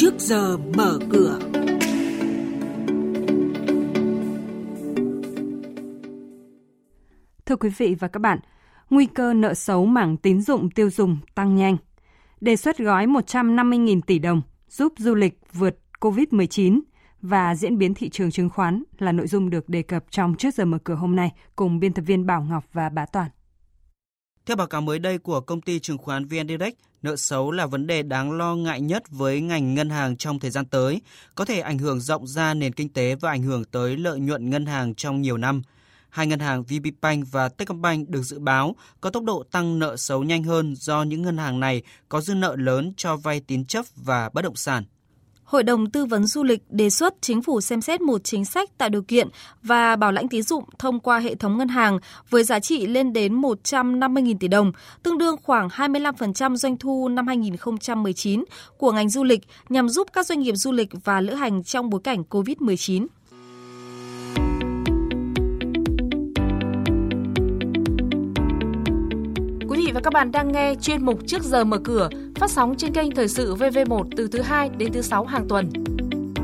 trước giờ mở cửa. Thưa quý vị và các bạn, nguy cơ nợ xấu mảng tín dụng tiêu dùng tăng nhanh. Đề xuất gói 150.000 tỷ đồng giúp du lịch vượt COVID-19 và diễn biến thị trường chứng khoán là nội dung được đề cập trong trước giờ mở cửa hôm nay cùng biên tập viên Bảo Ngọc và Bá Toàn. Theo báo cáo mới đây của công ty chứng khoán VN Direct, nợ xấu là vấn đề đáng lo ngại nhất với ngành ngân hàng trong thời gian tới, có thể ảnh hưởng rộng ra nền kinh tế và ảnh hưởng tới lợi nhuận ngân hàng trong nhiều năm. Hai ngân hàng VPBank và Techcombank được dự báo có tốc độ tăng nợ xấu nhanh hơn do những ngân hàng này có dư nợ lớn cho vay tín chấp và bất động sản. Hội đồng tư vấn du lịch đề xuất chính phủ xem xét một chính sách tạo điều kiện và bảo lãnh tín dụng thông qua hệ thống ngân hàng với giá trị lên đến 150.000 tỷ đồng, tương đương khoảng 25% doanh thu năm 2019 của ngành du lịch nhằm giúp các doanh nghiệp du lịch và lữ hành trong bối cảnh COVID-19. và các bạn đang nghe chuyên mục Trước giờ mở cửa phát sóng trên kênh Thời sự VV1 từ thứ 2 đến thứ 6 hàng tuần.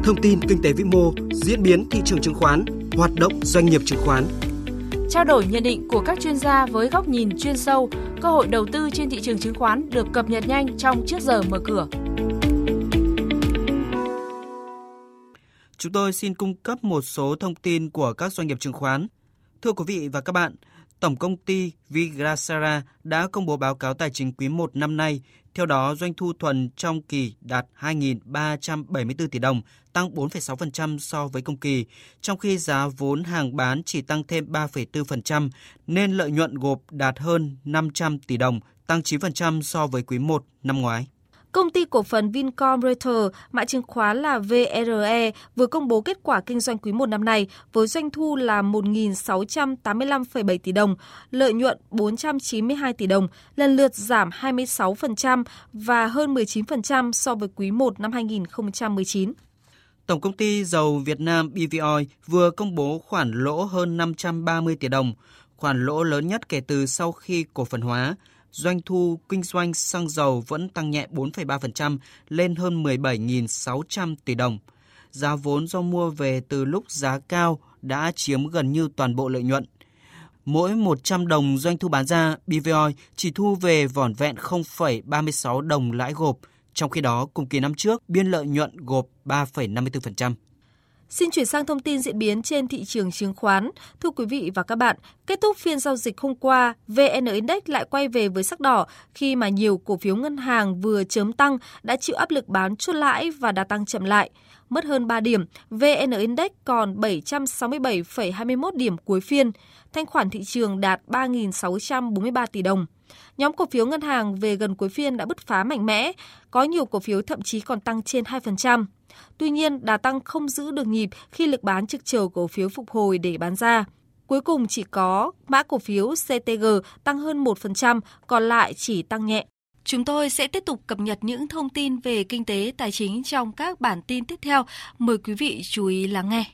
Thông tin kinh tế vĩ mô, diễn biến thị trường chứng khoán, hoạt động doanh nghiệp chứng khoán. Trao đổi nhận định của các chuyên gia với góc nhìn chuyên sâu, cơ hội đầu tư trên thị trường chứng khoán được cập nhật nhanh trong Trước giờ mở cửa. Chúng tôi xin cung cấp một số thông tin của các doanh nghiệp chứng khoán. Thưa quý vị và các bạn, Tổng công ty Vigrasara đã công bố báo cáo tài chính quý 1 năm nay. Theo đó, doanh thu thuần trong kỳ đạt 2.374 tỷ đồng, tăng 4,6% so với cùng kỳ, trong khi giá vốn hàng bán chỉ tăng thêm 3,4%, nên lợi nhuận gộp đạt hơn 500 tỷ đồng, tăng 9% so với quý 1 năm ngoái. Công ty cổ phần Vincom Retail, mã chứng khoán là VRE, vừa công bố kết quả kinh doanh quý 1 năm nay với doanh thu là 1.685,7 tỷ đồng, lợi nhuận 492 tỷ đồng, lần lượt giảm 26% và hơn 19% so với quý 1 năm 2019. Tổng công ty dầu Việt Nam BVOI vừa công bố khoản lỗ hơn 530 tỷ đồng, khoản lỗ lớn nhất kể từ sau khi cổ phần hóa – doanh thu kinh doanh xăng dầu vẫn tăng nhẹ 4,3% lên hơn 17.600 tỷ đồng. Giá vốn do mua về từ lúc giá cao đã chiếm gần như toàn bộ lợi nhuận. Mỗi 100 đồng doanh thu bán ra, BVOI chỉ thu về vỏn vẹn 0,36 đồng lãi gộp, trong khi đó cùng kỳ năm trước biên lợi nhuận gộp 3,54%. Xin chuyển sang thông tin diễn biến trên thị trường chứng khoán. Thưa quý vị và các bạn, kết thúc phiên giao dịch hôm qua, VN Index lại quay về với sắc đỏ khi mà nhiều cổ phiếu ngân hàng vừa chớm tăng đã chịu áp lực bán chốt lãi và đã tăng chậm lại. Mất hơn 3 điểm, VN Index còn 767,21 điểm cuối phiên. Thanh khoản thị trường đạt 3.643 tỷ đồng. Nhóm cổ phiếu ngân hàng về gần cuối phiên đã bứt phá mạnh mẽ, có nhiều cổ phiếu thậm chí còn tăng trên 2%. Tuy nhiên, đà tăng không giữ được nhịp khi lực bán trực chờ cổ phiếu phục hồi để bán ra. Cuối cùng chỉ có mã cổ phiếu CTG tăng hơn 1%, còn lại chỉ tăng nhẹ. Chúng tôi sẽ tiếp tục cập nhật những thông tin về kinh tế tài chính trong các bản tin tiếp theo. Mời quý vị chú ý lắng nghe.